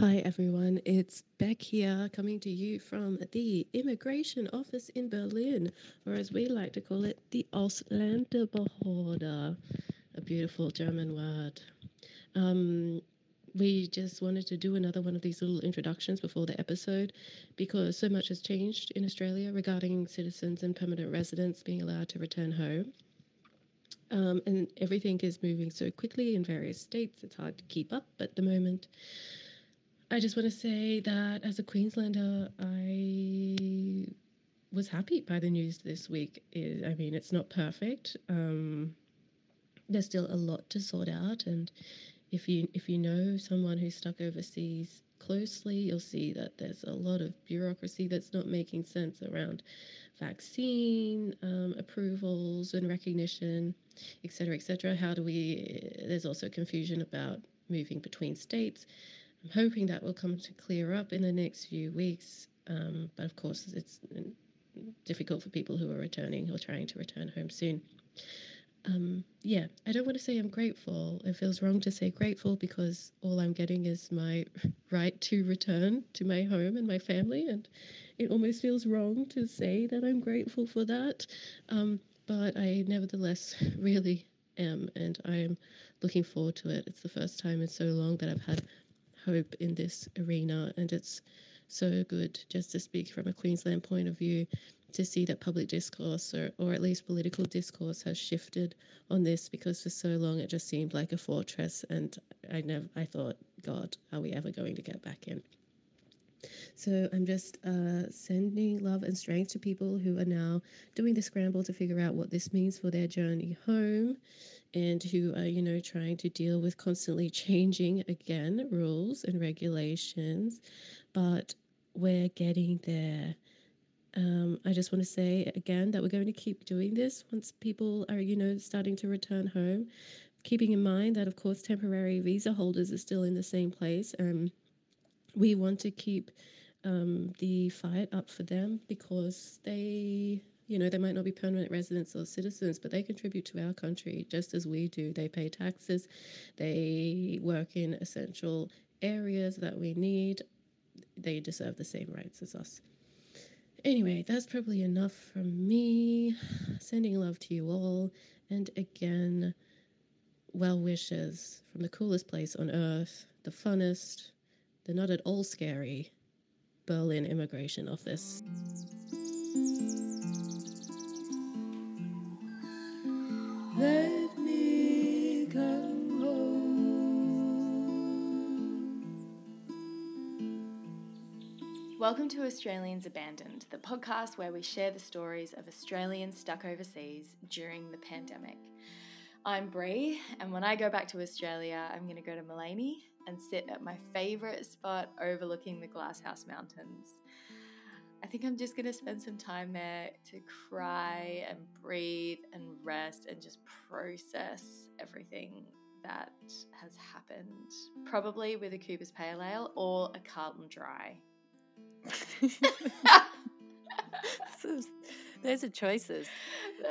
Hi everyone, it's Beck here coming to you from the Immigration Office in Berlin, or as we like to call it, the Ausländerbehörde, a beautiful German word. Um, we just wanted to do another one of these little introductions before the episode because so much has changed in Australia regarding citizens and permanent residents being allowed to return home. Um, and everything is moving so quickly in various states, it's hard to keep up at the moment. I just want to say that as a Queenslander, I was happy by the news this week. I mean, it's not perfect. Um, there's still a lot to sort out, and if you if you know someone who's stuck overseas closely, you'll see that there's a lot of bureaucracy that's not making sense around vaccine um, approvals and recognition, et cetera, et cetera. How do we? There's also confusion about moving between states. I'm hoping that will come to clear up in the next few weeks. Um, but of course, it's difficult for people who are returning or trying to return home soon. Um, yeah, I don't want to say I'm grateful. It feels wrong to say grateful because all I'm getting is my right to return to my home and my family, and it almost feels wrong to say that I'm grateful for that. Um, but I nevertheless really am, and I am looking forward to it. It's the first time in so long that I've had hope in this arena. And it's so good just to speak from a Queensland point of view to see that public discourse or, or at least political discourse has shifted on this because for so long it just seemed like a fortress and I never I thought, God, are we ever going to get back in? So I'm just uh, sending love and strength to people who are now doing the scramble to figure out what this means for their journey home and who are, you know, trying to deal with constantly changing again rules and regulations. But we're getting there. Um, I just want to say again that we're going to keep doing this once people are, you know, starting to return home. Keeping in mind that, of course, temporary visa holders are still in the same place. Um, we want to keep um, the fight up for them because they you know, they might not be permanent residents or citizens, but they contribute to our country just as we do. They pay taxes, they work in essential areas that we need. They deserve the same rights as us. Anyway, that's probably enough from me. Sending love to you all. And again, well wishes from the coolest place on earth, the funnest, the not at all scary Berlin Immigration Office. Let me come home. Welcome to Australians Abandoned, the podcast where we share the stories of Australians stuck overseas during the pandemic. I'm Bree, and when I go back to Australia, I'm going to go to Maleny and sit at my favourite spot overlooking the Glasshouse Mountains. I think I'm just going to spend some time there to cry and breathe and rest and just process everything that has happened. Probably with a Cooper's Pale Ale or a Carlton Dry. Those are choices.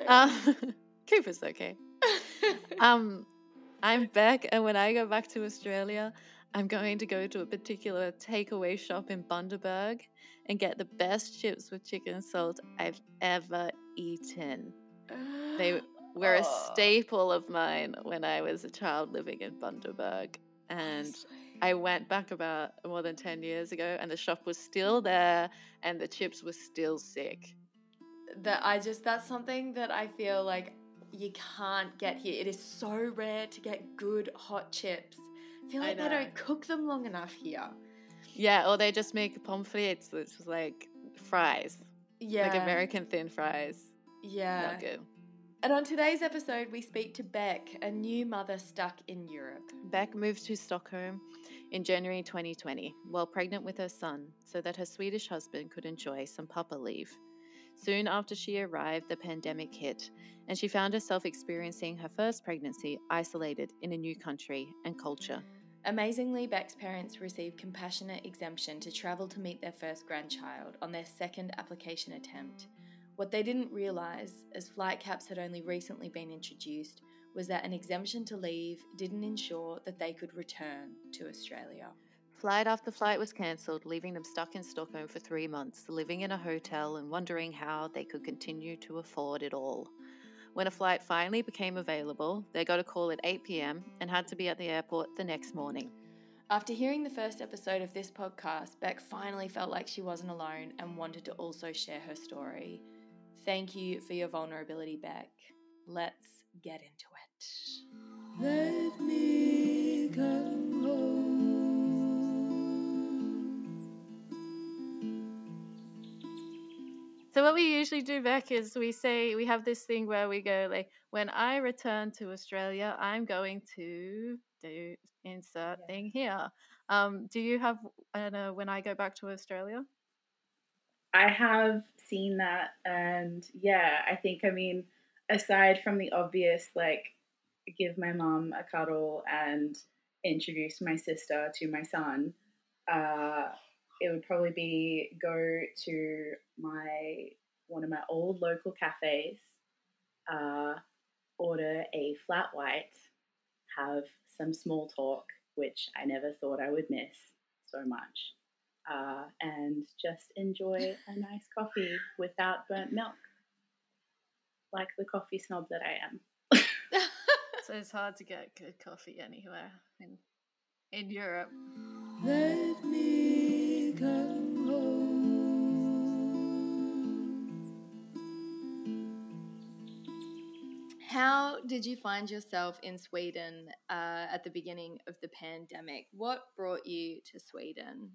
Um, Cooper's okay. Um, I'm back, and when I go back to Australia, I'm going to go to a particular takeaway shop in Bundaberg and get the best chips with chicken salt I've ever eaten. They were a staple of mine when I was a child living in Bundaberg. And I went back about more than 10 years ago, and the shop was still there, and the chips were still sick. That I just, that's something that I feel like you can't get here. It is so rare to get good hot chips. I feel like I they don't cook them long enough here. Yeah, or they just make pamphlets, which is like fries. Yeah. Like American thin fries. Yeah. Not good. And on today's episode, we speak to Beck, a new mother stuck in Europe. Beck moved to Stockholm in January 2020 while pregnant with her son so that her Swedish husband could enjoy some papa leave. Soon after she arrived, the pandemic hit, and she found herself experiencing her first pregnancy isolated in a new country and culture. Amazingly, Beck's parents received compassionate exemption to travel to meet their first grandchild on their second application attempt. What they didn't realise, as flight caps had only recently been introduced, was that an exemption to leave didn't ensure that they could return to Australia. Flight after flight was cancelled, leaving them stuck in Stockholm for three months, living in a hotel and wondering how they could continue to afford it all. When a flight finally became available, they got a call at 8 pm and had to be at the airport the next morning. After hearing the first episode of this podcast, Beck finally felt like she wasn't alone and wanted to also share her story. Thank you for your vulnerability, Beck. Let's get into it. Let me come home. So what we usually do, Beck, is we say we have this thing where we go like, when I return to Australia, I'm going to do insert yeah. thing here. Um, do you have I don't know when I go back to Australia? I have seen that, and yeah, I think I mean aside from the obvious like give my mom a cuddle and introduce my sister to my son, uh, it would probably be go to my one of my old local cafes, uh, order a flat white, have some small talk, which I never thought I would miss so much, uh, and just enjoy a nice coffee without burnt milk, like the coffee snob that I am. so it's hard to get good coffee anywhere in in Europe. Let me How did you find yourself in Sweden uh, at the beginning of the pandemic? What brought you to Sweden?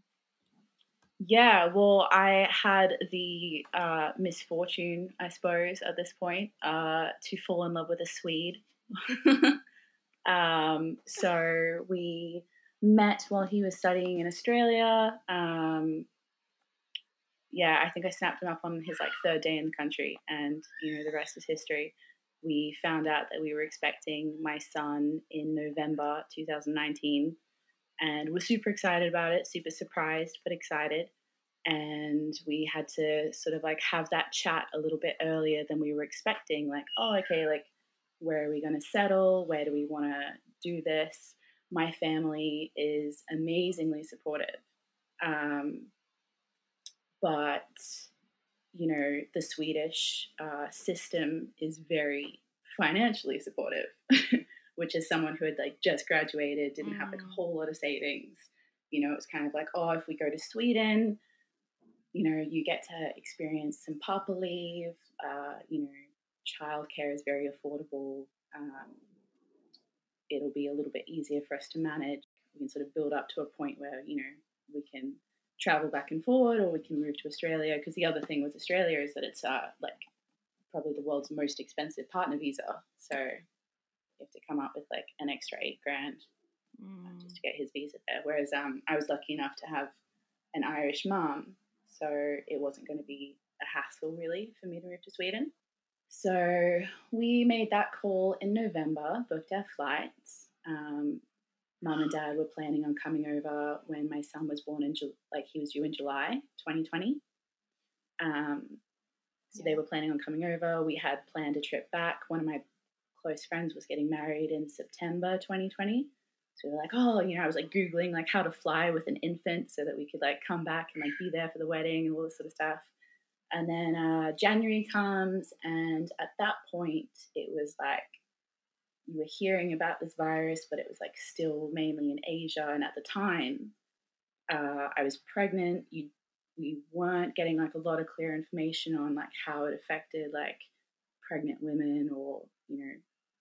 Yeah, well, I had the uh, misfortune, I suppose, at this point, uh, to fall in love with a Swede. um, so we met while he was studying in Australia. Um, yeah, I think I snapped him up on his like third day in the country, and you know the rest is history we found out that we were expecting my son in November 2019 and we're super excited about it, super surprised but excited. And we had to sort of like have that chat a little bit earlier than we were expecting. Like, oh, okay, like, where are we going to settle? Where do we want to do this? My family is amazingly supportive. Um, but you know, the Swedish uh, system is very financially supportive, which is someone who had like just graduated, didn't mm. have like a mm. whole lot of savings. You know, it's kind of like, oh, if we go to Sweden, you know, you get to experience some papa leave. Uh, you know, childcare is very affordable. Um, it'll be a little bit easier for us to manage. We can sort of build up to a point where you know we can travel back and forward, or we can move to Australia. Because the other thing with Australia is that it's uh, like probably the world's most expensive partner visa. So you have to come up with like an extra eight grand mm. just to get his visa there. Whereas um, I was lucky enough to have an Irish mum, so it wasn't going to be a hassle really for me to move to Sweden. So we made that call in November, booked our flights. Um, mum and dad were planning on coming over when my son was born in like he was due in July 2020. Um, so they were planning on coming over. We had planned a trip back. One of my close friends was getting married in September 2020. So we were like, oh, you know, I was like Googling like how to fly with an infant so that we could like come back and like be there for the wedding and all this sort of stuff. And then uh, January comes, and at that point, it was like you were hearing about this virus, but it was like still mainly in Asia. And at the time, uh, I was pregnant. You, we weren't getting like a lot of clear information on like how it affected like pregnant women or you know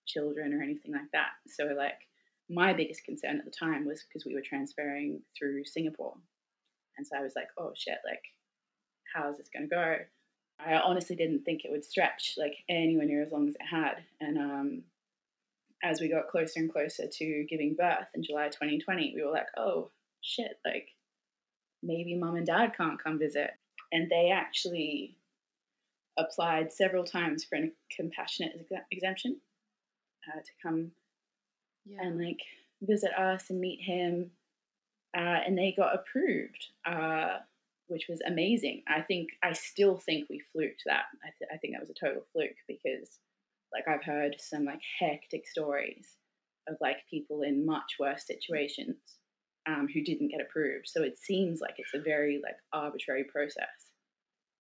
children or anything like that. So like my biggest concern at the time was because we were transferring through Singapore, and so I was like, oh shit, like how is this going to go? I honestly didn't think it would stretch like anywhere near as long as it had, and um, as we got closer and closer to giving birth in July 2020, we were like, oh shit, like maybe mom and dad can't come visit. And they actually applied several times for a compassionate ex- exemption uh, to come yeah. and like visit us and meet him. Uh, and they got approved, uh, which was amazing. I think, I still think we fluked that. I, th- I think that was a total fluke because like I've heard some like hectic stories of like people in much worse situations um, who didn't get approved. So it seems like it's a very like arbitrary process.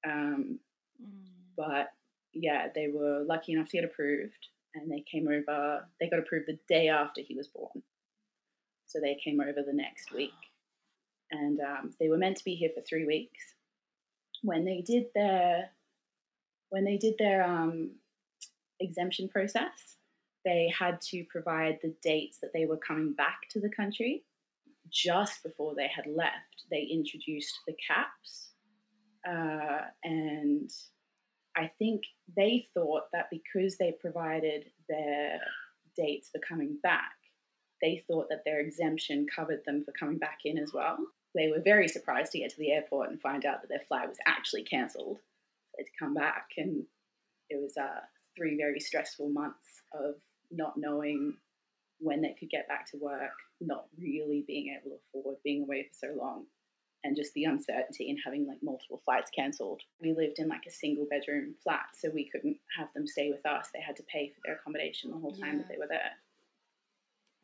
Um, Mm. but yeah, they were lucky enough to get approved, and they came over. They got approved the day after he was born, so they came over the next week, and um, they were meant to be here for three weeks. When they did their when they did their um, exemption process, they had to provide the dates that they were coming back to the country. Just before they had left, they introduced the caps uh, and I think they thought that because they provided their dates for coming back, they thought that their exemption covered them for coming back in as well. They were very surprised to get to the airport and find out that their flight was actually cancelled. They'd come back, and it was uh, three very stressful months of not knowing when they could get back to work, not really being able to afford being away for so long and just the uncertainty in having like multiple flights cancelled. We lived in like a single bedroom flat, so we couldn't have them stay with us. They had to pay for their accommodation the whole time that they were there.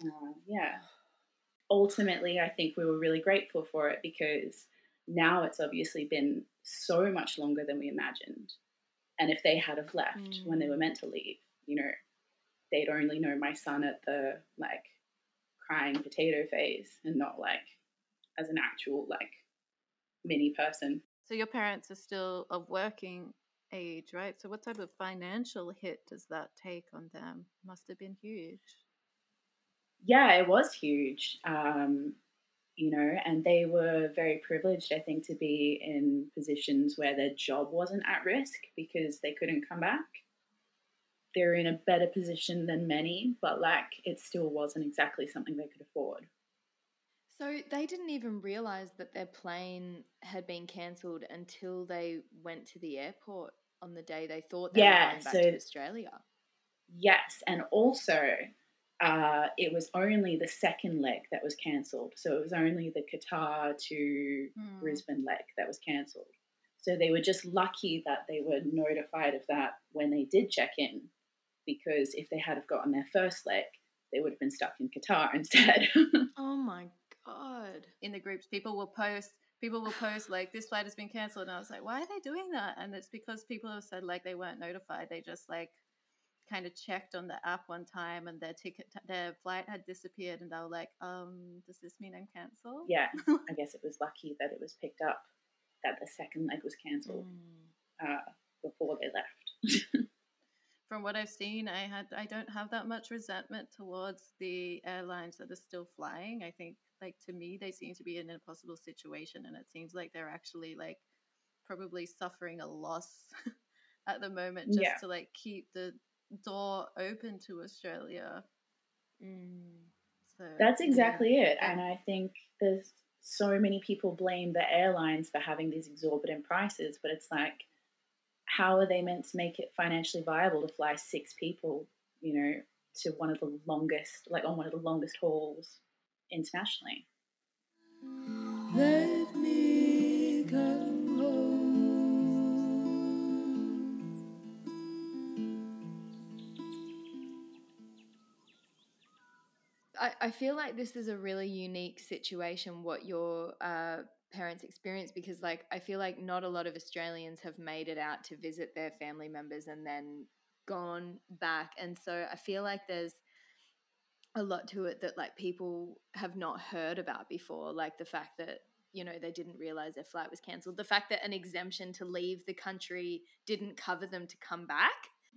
Uh, yeah. Ultimately, I think we were really grateful for it because now it's obviously been so much longer than we imagined. And if they had have left mm. when they were meant to leave, you know, they'd only know my son at the like crying potato phase and not like as an actual like mini person. So your parents are still of working age, right? So what type of financial hit does that take on them? Must have been huge. Yeah, it was huge. Um, you know, and they were very privileged, I think, to be in positions where their job wasn't at risk because they couldn't come back. They're in a better position than many, but like it still wasn't exactly something they could afford. So they didn't even realize that their plane had been cancelled until they went to the airport on the day they thought they Yeah, were going back so- to Australia. Yes, and also uh, it was only the second leg that was cancelled. So it was only the Qatar to Hmm. Brisbane leg that was cancelled. So they were just lucky that they were notified of that when they did check in, because if they had have gotten their first leg, they would have been stuck in Qatar instead. Oh my god. In the groups, people will post. People will post like this flight has been cancelled, and I was like, why are they doing that? And it's because people have said like they weren't notified. They just like kind of checked on the app one time, and their ticket, their flight had disappeared, and they were like, um, does this mean I'm cancelled? yeah, I guess it was lucky that it was picked up that the second leg was cancelled Mm. uh, before they left. from what I've seen, I had I don't have that much resentment towards the airlines that are still flying. I think like to me they seem to be in an impossible situation and it seems like they're actually like probably suffering a loss at the moment just Yeah. to like keep the door open to Australia. Mm. So That's yeah. exactly it. And I think there's so many people blame the airlines for having these exorbitant prices, but it's like, how are they meant to make it financially viable to fly six people, you know, to one of the longest, like on one of the longest hauls internationally? Let me I, feel like this is a really unique situation what your uh, parents experienced because like I feel like not a lot of Australians have made it out to visit their family members and then gone back and so I feel like there's a lot to it that like people have not heard about before like the fact that you know they didn't realize their flight was cancelled the fact that an exemption to leave the country didn't cover them to come back.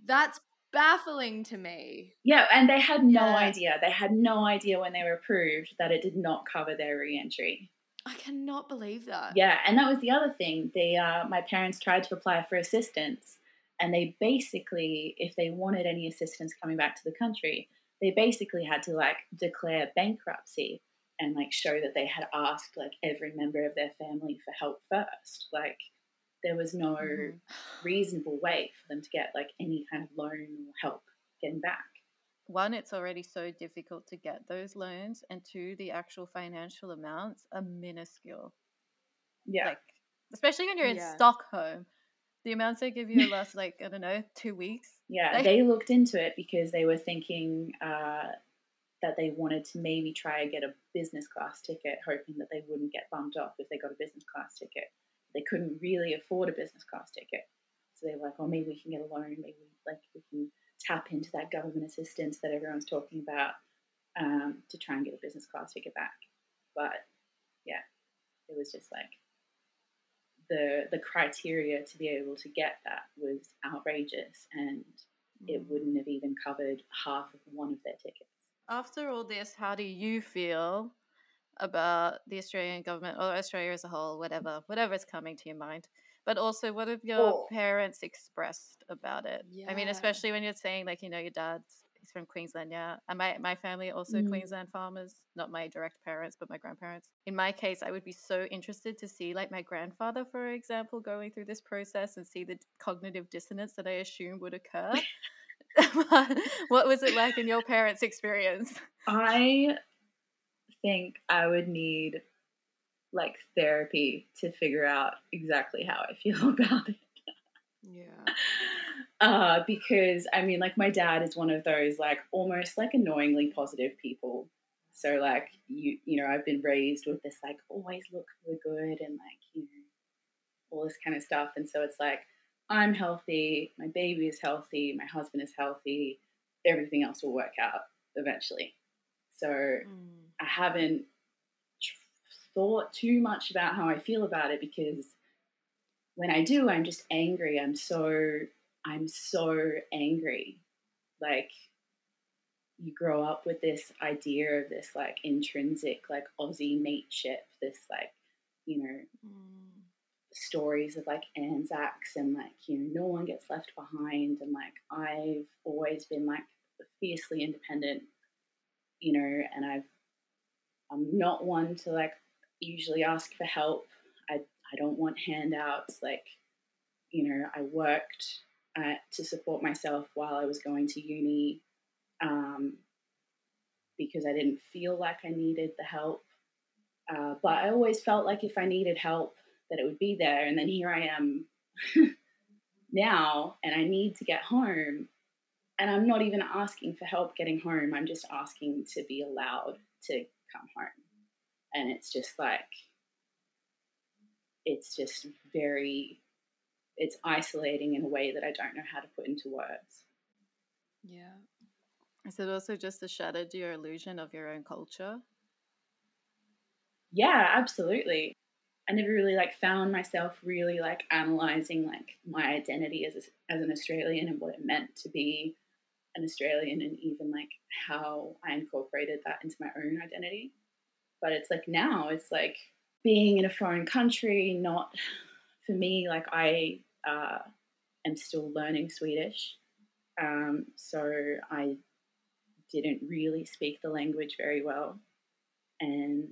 That's baffling to me Yeah, and they had no Yeah. idea. They had no idea when they were approved that it did not cover their re-entry. I cannot believe that. Yeah, and that was the other thing. They, uh, my parents tried to apply for assistance, and they basically, if they wanted any assistance coming back to the country, they basically had to like declare bankruptcy and like show that they had asked like every member of their family for help first. Like there was no Mhm. reasonable way for them to get like any kind of loan or help getting back. one, it's already so difficult to get those loans, and two, the actual financial amounts are minuscule. Yeah. Like, especially when you're in Yeah. Stockholm, the amounts they give you last like I don't know two weeks. Yeah, Like- they looked into it because they were thinking uh, that they wanted to maybe try and get a business class ticket, hoping that they wouldn't get bumped off if they got a business class ticket. They couldn't really afford a business class ticket. So they were like, oh, maybe we can get a loan, maybe like we can tap into that government assistance that everyone's talking about um, to try and get a business class ticket back. But yeah, it was just like the the criteria to be able to get that was outrageous, and it wouldn't have even covered half of one of their tickets. After all this, how do you feel about the Australian government or Australia as a whole, whatever, whatever is coming to your mind? But also, what have your Oh. parents expressed about it? I mean, especially when you're saying, like, you know, your dad's he's from Queensland, yeah. And my, my family also Mhm. Queensland farmers, not my direct parents, but my grandparents. In my case, I would be so interested to see, like, my grandfather, for example, going through this process and see the cognitive dissonance that I assume would occur. what was it like in your parents' experience? I think I would need like therapy to figure out exactly how I feel about it. Yeah. Uh, because I mean, like, my dad is one of those like almost like annoyingly positive people. So like you you know, I've been raised with this like always look for the good and like you know all this kind of stuff, and so it's like I'm healthy, my baby is healthy, my husband is healthy, everything else will work out eventually. So Mm. I haven't thought too much about how I feel about it because when I do, I'm just angry. I'm so I'm so angry. Like you grow up with this idea of this like intrinsic like Aussie mateship, this like you know Mm. stories of like Anzacs and like you know no one gets left behind and like I've always been like fiercely independent, you know, and I've I'm not one to like usually ask for help. I I don't want handouts. Like you know, I worked uh, to support myself while I was going to uni um, because I didn't feel like I needed the help. Uh, but I always felt like if I needed help, that it would be there. And then here I am now, and I need to get home. And I'm not even asking for help getting home. I'm just asking to be allowed to come home. And it's just like, it's just very, it's isolating in a way that I don't know how to put into words. Yeah. Is it also just a shatter to your illusion of your own culture? Yeah, absolutely. I never really like found myself really like analyzing like my identity as a, as an Australian and what it meant to be an Australian and even like how I incorporated that into my own identity. But it's like now it's like being in a foreign country, not for me, like I uh, am still learning Swedish. Um, so I didn't really speak the language very well. And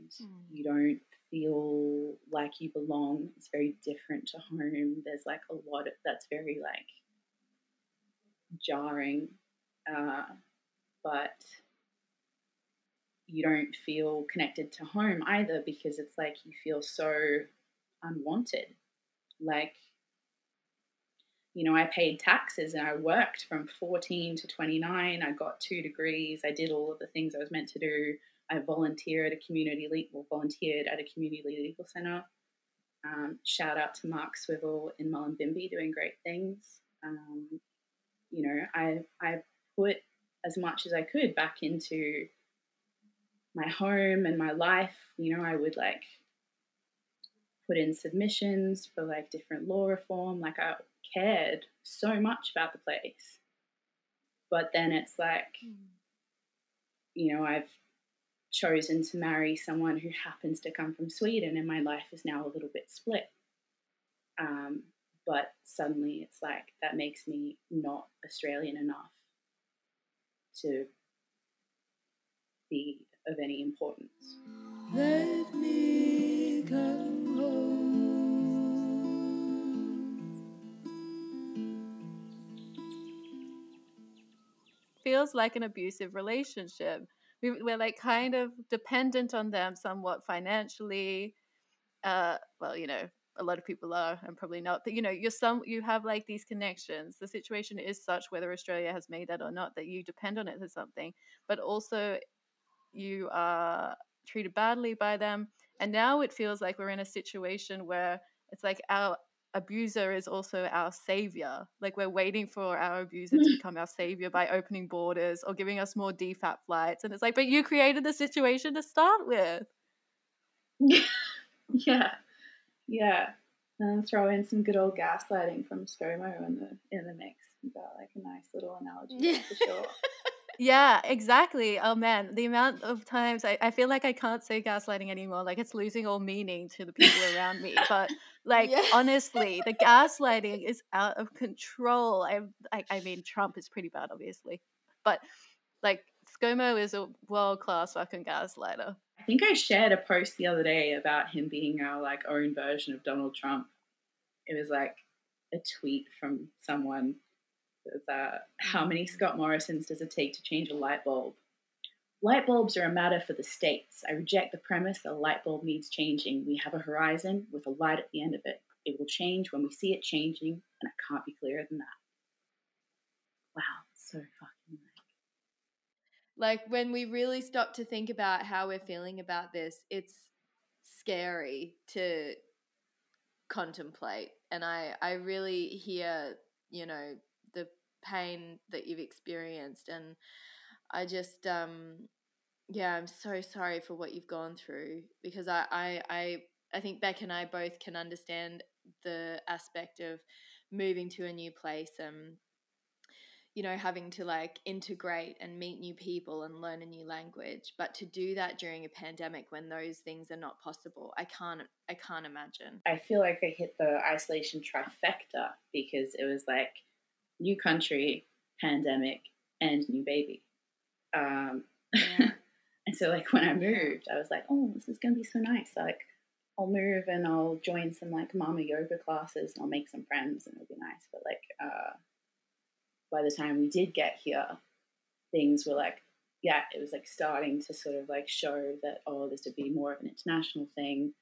you don't feel like you belong. It's very different to home. There's like a lot of, that's very like jarring, uh, but you don't feel connected to home either because it's like you feel so unwanted. Like, you know, I paid taxes and I worked from 14 to 29. I got two degrees. I did all of the things I was meant to do. I volunteered at a community legal, volunteered at a community legal centre. Um, shout out to Mark Swivel in Mullumbimby doing great things. Um, you know, I I put as much as I could back into my home and my life. You know, I would like put in submissions for like different law reform. Like I cared so much about the place. But then it's like, you know, I've chosen to marry someone who happens to come from Sweden, and my life is now a little bit split. Um, but suddenly it's like that makes me not Australian enough to be of any importance. Let me come Feels like an abusive relationship. We, we're like kind of dependent on them somewhat financially. Uh, well, you know, a lot of people are, and probably not. But you know, you're some you have like these connections. The situation is such, whether Australia has made that or not, that you depend on it for something. But also, you are treated badly by them. And now it feels like we're in a situation where it's like our abuser is also our savior. Like we're waiting for our abuser to become our savior by opening borders or giving us more DFAT flights. And it's like, but you created the situation to start with. yeah, yeah. And throw in some good old gaslighting from ScoMo in the in the mix. Got like a nice little analogy yeah. for sure. Yeah, exactly. Oh man, the amount of times I, I feel like I can't say gaslighting anymore. Like it's losing all meaning to the people around me. But like yeah. honestly, the gaslighting is out of control. I, I I mean Trump is pretty bad, obviously, but like ScoMo is a world class fucking gaslighter. I think I shared a post the other day about him being our like own version of Donald Trump. It was like a tweet from someone uh, how many mm. Scott Morrisons does it take to change a light bulb? Light bulbs are a matter for the states. I reject the premise that a light bulb needs changing. We have a horizon with a light at the end of it. It will change when we see it changing, and it can't be clearer than that. Wow, so fucking like when we really stop to think about how we're feeling about this, it's scary to contemplate. And I I really hear, you know, the pain that you've experienced and i just um yeah i'm so sorry for what you've gone through because i i i, I think beck and i both can understand the aspect of moving to a new place and you know having to like integrate and meet new people and learn a new language but to do that during a pandemic when those things are not possible i can't i can't imagine i feel like i hit the isolation trifecta because it was like new country, pandemic, and new baby. Um, yeah. and so, like, when I moved, I was like, oh, this is going to be so nice. Like, I'll move and I'll join some, like, mama yoga classes and I'll make some friends and it'll be nice. But, like, uh, by the time we did get here, things were like, yeah, it was like starting to sort of like show that, oh, this would be more of an international thing.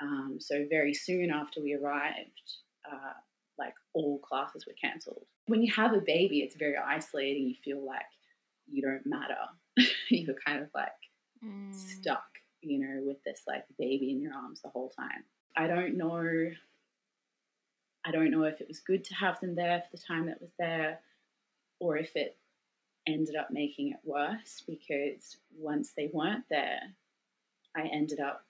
Um, so, very soon after we arrived, uh, like all classes were cancelled. When you have a baby, it's very isolating. You feel like you don't matter. You're kind of like mm. stuck, you know, with this like baby in your arms the whole time. I don't know. I don't know if it was good to have them there for the time that was there, or if it ended up making it worse because once they weren't there, I ended up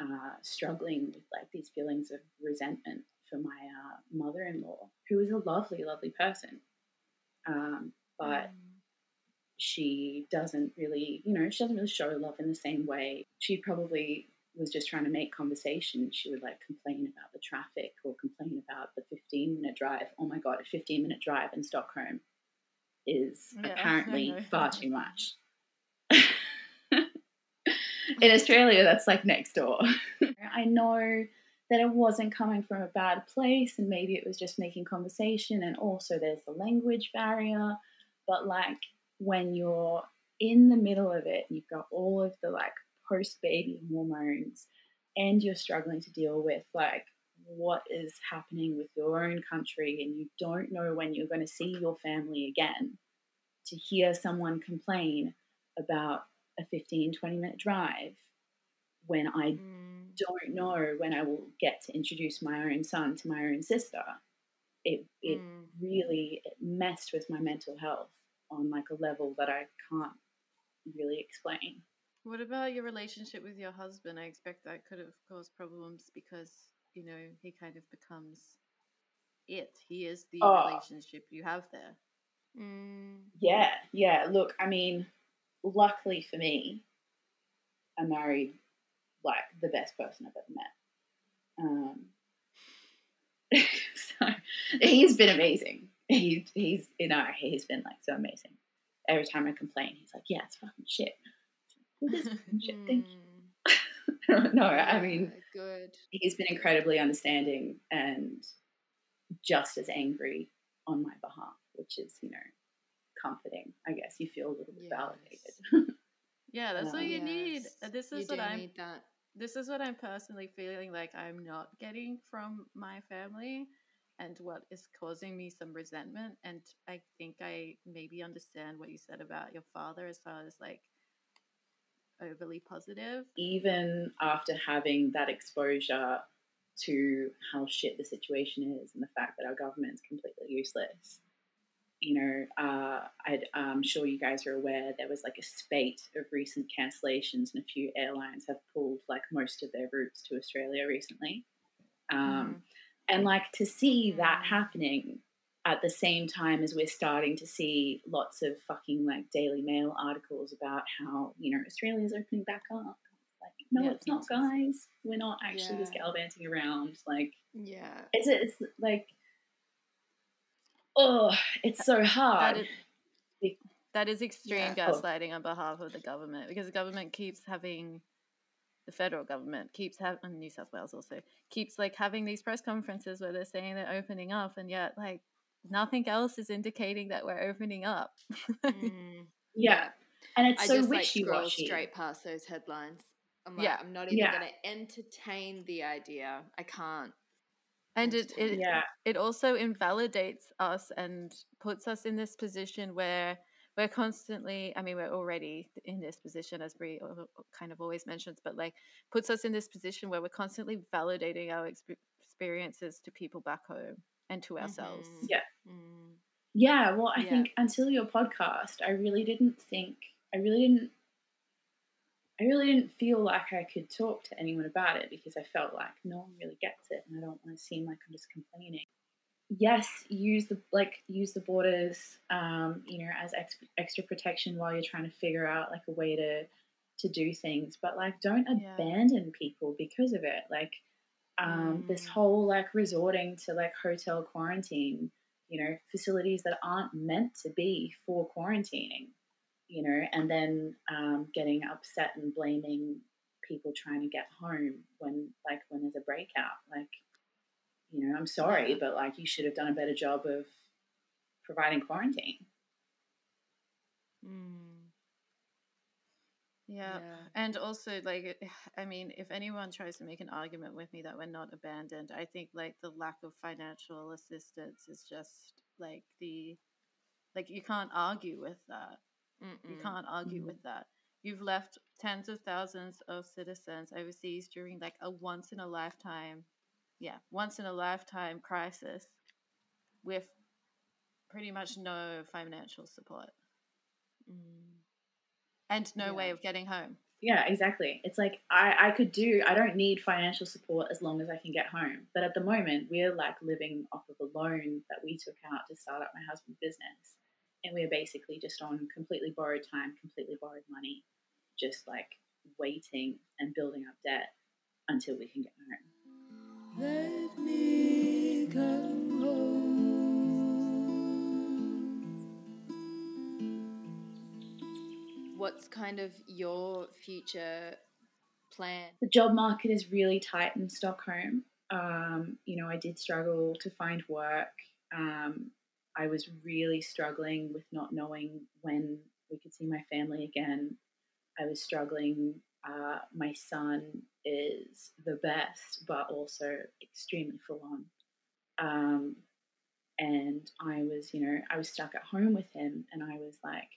uh, struggling with like these feelings of resentment for my uh, mother in law, who was a lovely, lovely person. Um, but mm. she doesn't really, you know, she doesn't really show love in the same way. She probably was just trying to make conversation. She would like complain about the traffic or complain about the 15 minute drive. Oh my God, a 15 minute drive in Stockholm is yeah, apparently far too much. in Australia, that's like next door. I know that it wasn't coming from a bad place and maybe it was just making conversation and also there's the language barrier but like when you're in the middle of it and you've got all of the like post baby hormones and you're struggling to deal with like what is happening with your own country and you don't know when you're going to see your family again to hear someone complain about a 15 20 minute drive when I mm. don't know when I will get to introduce my own son to my own sister. It it mm. really it messed with my mental health on like a level that I can't really explain. What about your relationship with your husband? I expect that could have caused problems because you know he kind of becomes it. He is the oh. relationship you have there. Mm. Yeah, yeah. Look, I mean, luckily for me, I married like the best person I've ever met. Um, so he's been amazing. He, he's you know he's been like so amazing. Every time I complain, he's like, "Yeah, it's fucking shit." It is fucking shit. Thank you. no, I mean, good. He's been incredibly understanding and just as angry on my behalf, which is you know comforting. I guess you feel a little bit yes. validated. Yeah, that's what you yes. need. This is what I'm. This is what I'm personally feeling like I'm not getting from my family, and what is causing me some resentment. And I think I maybe understand what you said about your father as far as like overly positive. Even after having that exposure to how shit the situation is and the fact that our government is completely useless. You know, uh, I'm sure you guys are aware there was like a spate of recent cancellations, and a few airlines have pulled like most of their routes to Australia recently. Um, mm. And like to see that mm. happening at the same time as we're starting to see lots of fucking like Daily Mail articles about how, you know, Australia's opening back up. Like, no, yeah, it's not, guys. We're not actually yeah. just gallivanting around. Like, yeah, it's it's like, oh, it's so hard. That is, that is extreme yeah. gaslighting on behalf of the government because the government keeps having the federal government keeps having New South Wales also keeps like having these press conferences where they're saying they're opening up and yet like nothing else is indicating that we're opening up. mm. Yeah. And it's I so just, wishy like, washy. straight past those headlines. I'm like, yeah. I'm not even yeah. going to entertain the idea. I can't. And it it, yeah. it also invalidates us and puts us in this position where we're constantly i mean we're already in this position as Bree kind of always mentions but like puts us in this position where we're constantly validating our experiences to people back home and to ourselves mm-hmm. yeah mm. yeah well i yeah. think until your podcast i really didn't think i really didn't I really didn't feel like I could talk to anyone about it because I felt like no one really gets it and I don't want to seem like I'm just complaining yes, use the like use the borders, um, you know, as ex- extra protection while you're trying to figure out like a way to to do things. But like, don't yeah. abandon people because of it. Like, um, mm. this whole like resorting to like hotel quarantine, you know, facilities that aren't meant to be for quarantining, you know, and then um, getting upset and blaming people trying to get home when like when there's a breakout, like you know, I'm sorry, but like you should have done a better job of providing quarantine. Mm. Yeah. yeah. And also, like, I mean, if anyone tries to make an argument with me that we're not abandoned, I think, like, the lack of financial assistance is just, like, the, like, you can't argue with that. Mm-mm. You can't argue mm-hmm. with that. You've left tens of thousands of citizens overseas during, like, a once in a lifetime yeah, once in a lifetime crisis with pretty much no financial support mm. And no yeah. way of getting home. Yeah, exactly. It's like I, I could do, I don't need financial support as long as I can get home. But at the moment, we're like living off of a loan that we took out to start up my husband's business. And we're basically just on completely borrowed time, completely borrowed money, just like waiting and building up debt until we can get home. What's kind of your future plan? The job market is really tight in Stockholm. Um, you know, I did struggle to find work. Um, I was really struggling with not knowing when we could see my family again. I was struggling uh, my son is the best, but also extremely full on. Um, and I was, you know, I was stuck at home with him, and I was like,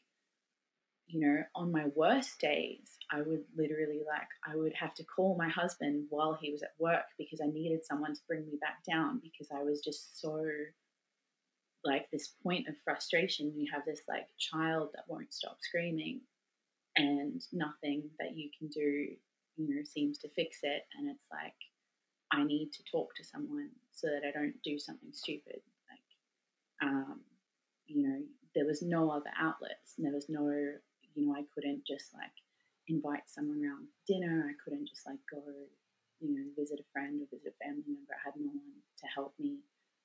you know, on my worst days, I would literally like, I would have to call my husband while he was at work because I needed someone to bring me back down because I was just so like this point of frustration. You have this like child that won't stop screaming and nothing that you can do, you know, seems to fix it. And it's like, I need to talk to someone so that I don't do something stupid. Like, um, you know, there was no other outlets. And there was no, you know, I couldn't just like invite someone around dinner. I couldn't just like go, you know, visit a friend or visit a family member. I had no one to help me.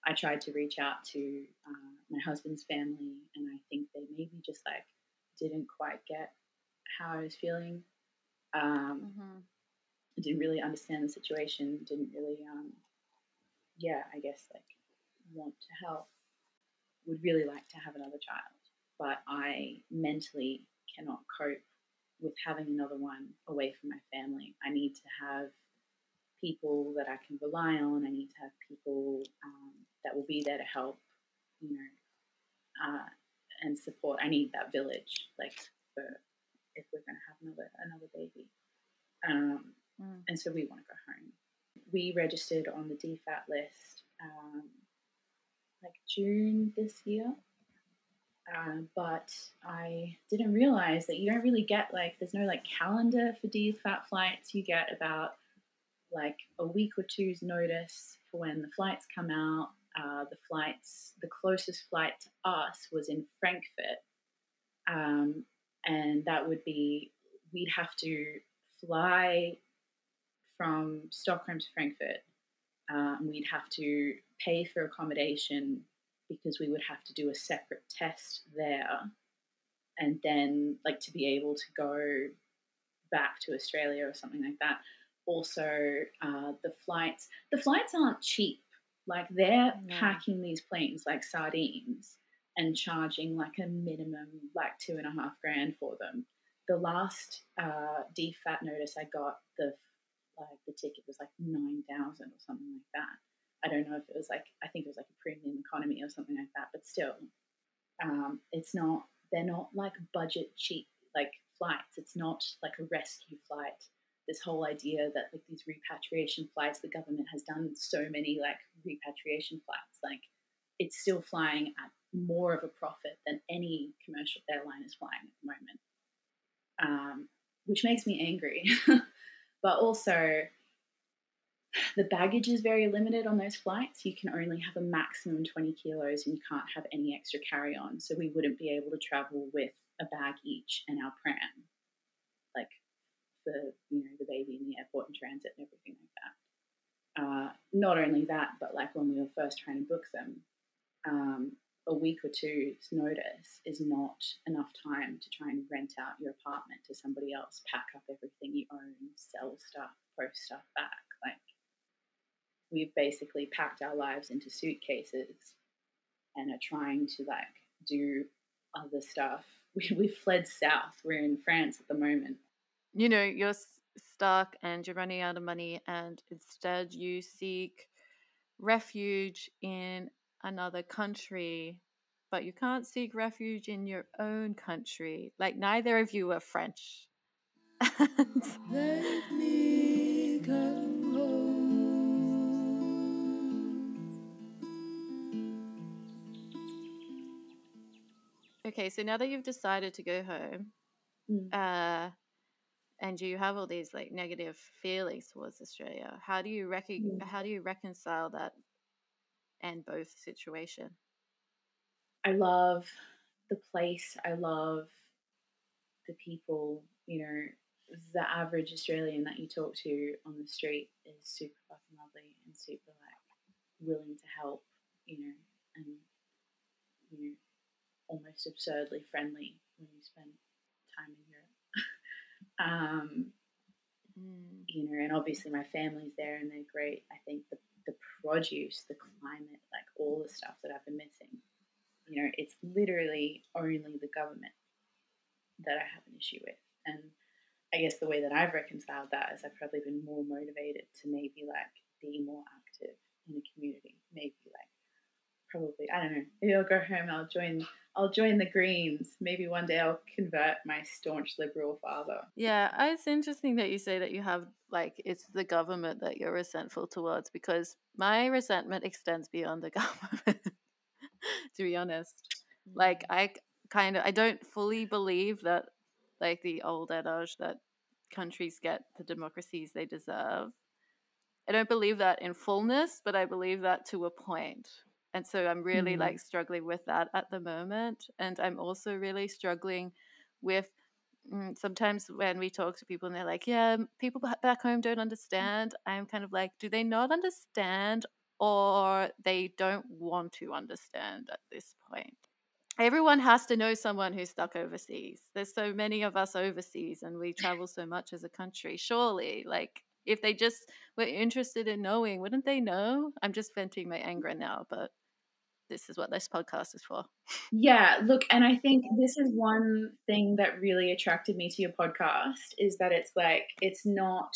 I tried to reach out to uh, my husband's family, and I think they maybe just like didn't quite get how I was feeling. Um, mm-hmm. Didn't really understand the situation. Didn't really, um, yeah, I guess like want to help. Would really like to have another child, but I mentally cannot cope with having another one away from my family. I need to have people that I can rely on. I need to have people um, that will be there to help, you know, uh, and support. I need that village, like for if we're going to have another another baby. Um, mm. And so we want to go home. We registered on the DFAT list um, like June this year. Uh, but I didn't realize that you don't really get like there's no like calendar for DFAT flights. You get about like a week or two's notice for when the flights come out. Uh, the flights, the closest flight to us was in Frankfurt, um, and that would be we'd have to fly from Stockholm to Frankfurt. Um, we'd have to pay for accommodation because we would have to do a separate test there, and then like to be able to go back to Australia or something like that. Also, uh, the flights the flights aren't cheap. Like they're packing these planes like sardines and charging like a minimum like two and a half grand for them. The last uh, DFAT notice I got, the like the ticket was like nine thousand or something like that. I don't know if it was like I think it was like a premium economy or something like that, but still, um, it's not. They're not like budget cheap like flights. It's not like a rescue flight. This whole idea that like these repatriation flights, the government has done so many like repatriation flights, like it's still flying at more of a profit than any commercial airline is flying at the moment, um, which makes me angry. but also, the baggage is very limited on those flights. You can only have a maximum 20 kilos and you can't have any extra carry on. So we wouldn't be able to travel with a bag each and our pram, like for you know the baby in the airport and transit and everything like that. Uh, not only that, but like when we were first trying to book them, um, a week or two's notice is not enough time to try and rent out your apartment to somebody else, pack up everything you own, sell stuff, post stuff back. Like we've basically packed our lives into suitcases and are trying to like do other stuff. We, we fled south. We're in France at the moment. You know, you're stuck and you're running out of money, and instead you seek refuge in another country, but you can't seek refuge in your own country. Like, neither of you are French. Okay, so now that you've decided to go home, mm. uh, and you have all these like negative feelings towards Australia, how do you rec- mm. how do you reconcile that and both situation? I love the place. I love the people. You know, the average Australian that you talk to on the street is super fucking lovely and super like willing to help. You know, and you know almost absurdly friendly when you spend time in Europe. um, mm. You know, and obviously my family's there and they're great. I think the, the produce, the climate, like all the stuff that I've been missing, you know, it's literally only the government that I have an issue with. And I guess the way that I've reconciled that is I've probably been more motivated to maybe like be more active in the community, maybe like probably I don't know. Maybe I'll go home. I'll join. I'll join the Greens. Maybe one day I'll convert my staunch liberal father. Yeah, it's interesting that you say that you have like it's the government that you're resentful towards because my resentment extends beyond the government. to be honest, like mm. I kind of I don't fully believe that like the old adage that countries get the democracies they deserve. I don't believe that in fullness, but I believe that to a point and so i'm really mm. like struggling with that at the moment and i'm also really struggling with mm, sometimes when we talk to people and they're like yeah people back home don't understand i'm kind of like do they not understand or they don't want to understand at this point everyone has to know someone who's stuck overseas there's so many of us overseas and we travel so much as a country surely like if they just were interested in knowing, wouldn't they know? I'm just venting my anger now, but this is what this podcast is for. Yeah, look, and I think this is one thing that really attracted me to your podcast is that it's like it's not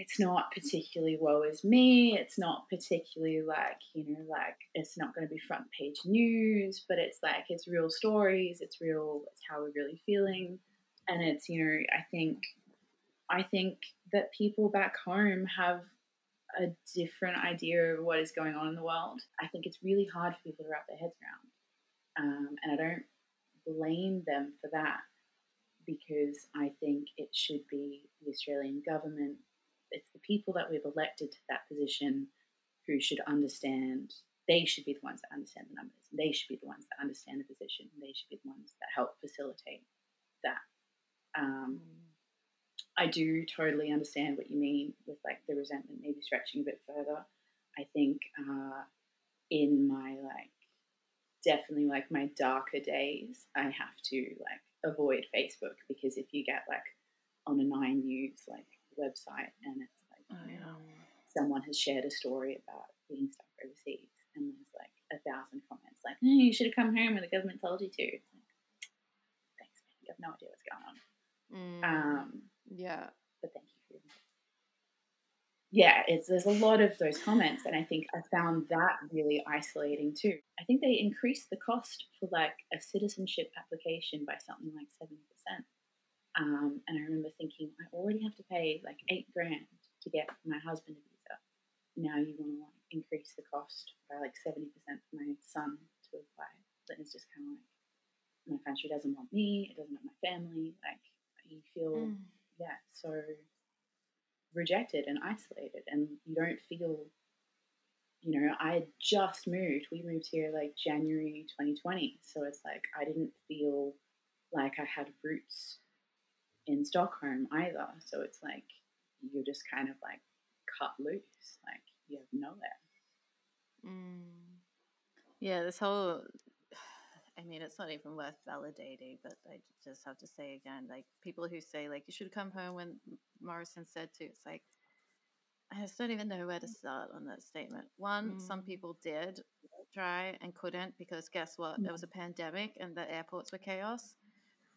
it's not particularly woe is me. It's not particularly like, you know, like it's not going to be front page news, but it's like it's real stories, it's real, it's how we're really feeling. And it's, you know, I think, I think that people back home have a different idea of what is going on in the world. I think it's really hard for people to wrap their heads around. Um, and I don't blame them for that because I think it should be the Australian government it's the people that we've elected to that position who should understand. They should be the ones that understand the numbers. They should be the ones that understand the position. They should be the ones that help facilitate that. Um, I do totally understand what you mean with like the resentment maybe stretching a bit further. I think uh, in my like definitely like my darker days, I have to like avoid Facebook because if you get like on a Nine News like website and it's like oh, yeah. someone has shared a story about being stuck overseas and there's like a thousand comments like oh, you should have come home when the government told you to like thanks man you have no idea what's going on mm. um, yeah but thank you for your yeah, it's there's a lot of those comments, and I think I found that really isolating too. I think they increased the cost for like a citizenship application by something like seventy percent. Um, and I remember thinking, I already have to pay like eight grand to get my husband a visa. Now you want to like increase the cost by like 70% for my son to apply. But it's just kind of like, my country doesn't want me, it doesn't want my family. Like, you feel, mm. Yeah, so rejected and isolated, and you don't feel, you know, I just moved. We moved here like January 2020. So it's like, I didn't feel like I had roots in Stockholm either. So it's like you're just kind of like cut loose, like you have nowhere. Mm. Yeah, this whole. I mean, it's not even worth validating, but I just have to say again, like people who say like you should come home when Morrison said to, it's like I just don't even know where to start on that statement. One, mm. some people did try and couldn't because guess what? Mm. There was a pandemic and the airports were chaos.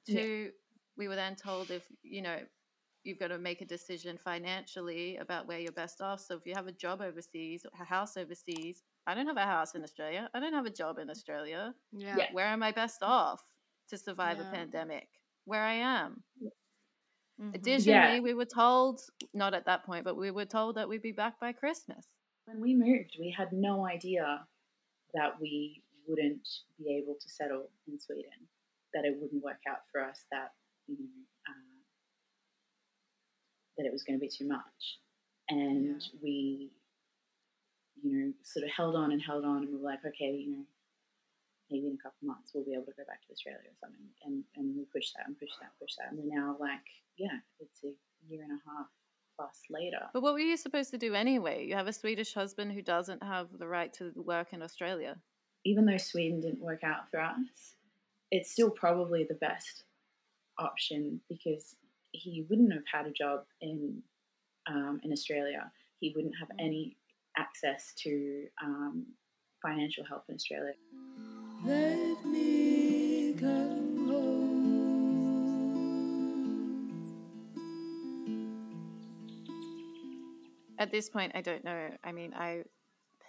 Two, yeah we were then told if you know you've got to make a decision financially about where you're best off. So if you have a job overseas, a house overseas, I don't have a house in Australia. I don't have a job in Australia. Yeah. yeah. Where am I best off to survive yeah. a pandemic? Where I am. Mm-hmm. Additionally, yeah. we were told, not at that point, but we were told that we'd be back by Christmas. When we moved, we had no idea that we wouldn't be able to settle in Sweden, that it wouldn't work out for us, that you know, uh, that it was going to be too much. And yeah. we, you know, sort of held on and held on, and we were like, okay, you know, maybe in a couple months we'll be able to go back to Australia or something. And and we pushed that and pushed that and pushed that, and we're now like, yeah, it's a year and a half plus later. But what were you supposed to do anyway? You have a Swedish husband who doesn't have the right to work in Australia. Even though Sweden didn't work out for us, it's still probably the best option because he wouldn't have had a job in um, in Australia. He wouldn't have mm. any access to um, financial help in Australia. Let me come home. At this point, I don't know. I mean, I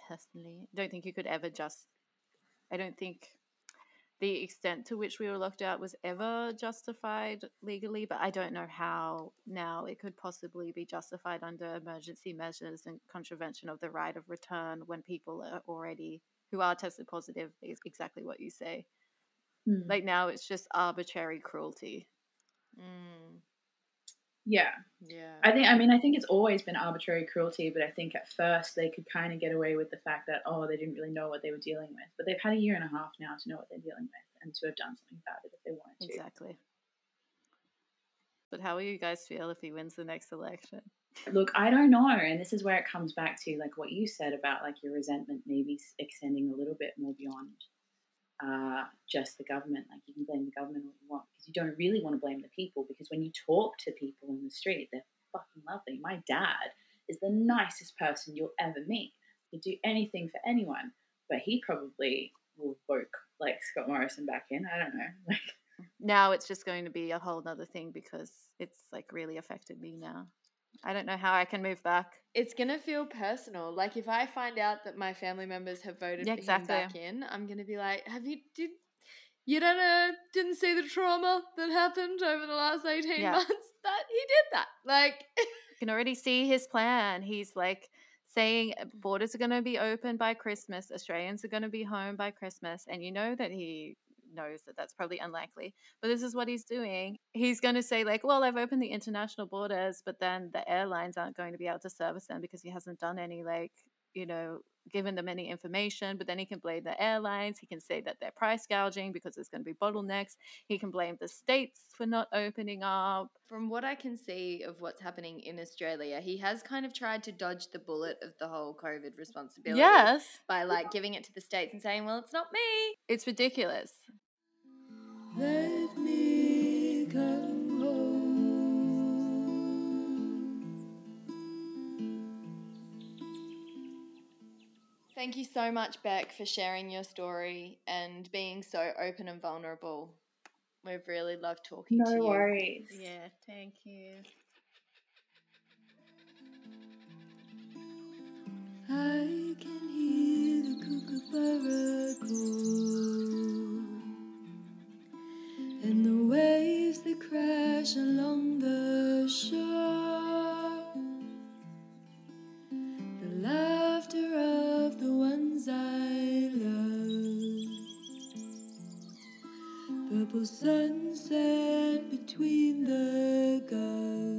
personally don't think you could ever just. I don't think the extent to which we were locked out was ever justified legally, but I don't know how now it could possibly be justified under emergency measures and contravention of the right of return when people are already who are tested positive is exactly what you say. Mm. Like now it's just arbitrary cruelty. Mm. Yeah. Yeah. I think I mean I think it's always been arbitrary cruelty, but I think at first they could kind of get away with the fact that oh they didn't really know what they were dealing with. But they've had a year and a half now to know what they're dealing with and to have done something about it if they wanted to. Exactly. But how will you guys feel if he wins the next election? Look, I don't know, and this is where it comes back to like what you said about like your resentment maybe extending a little bit more beyond uh, just the government. Like you can blame the government all you want because you don't really want to blame the people because when you talk to people in the street, they're fucking lovely. My dad is the nicest person you'll ever meet. He'd do anything for anyone, but he probably will vote like Scott Morrison back in. I don't know. Like now it's just going to be a whole other thing because it's like really affected me now. I don't know how I can move back. It's gonna feel personal. Like if I find out that my family members have voted Yeah, for exactly. him back in, I'm gonna be like, "Have you did you don't uh, didn't see the trauma that happened over the last eighteen Yeah. months? That he did that. Like You can already see his plan. He's like saying uh, borders are going to be open by Christmas, Australians are going to be home by Christmas, and you know that he knows that that's probably unlikely. But this is what he's doing. He's going to say like, "Well, I've opened the international borders, but then the airlines aren't going to be able to service them because he hasn't done any like, you know, given them any information, but then he can blame the airlines. He can say that they're price gouging because there's going to be bottlenecks. He can blame the states for not opening up. from what I can see of what's happening in Australia, he has kind of tried to dodge the bullet of the whole COVID responsibility. Yes, By like giving it to the states and saying, "Well, it's not me." it's ridiculous. Let me come home. Thank you so much, Beck, for sharing your story and being so open and vulnerable. We've really loved talking to you. No you. worries. Yeah, thank you. I can hear the kookaburra call and the waves that crash along the shore. The laughter of the ones I love. Purple sunset between the gulls.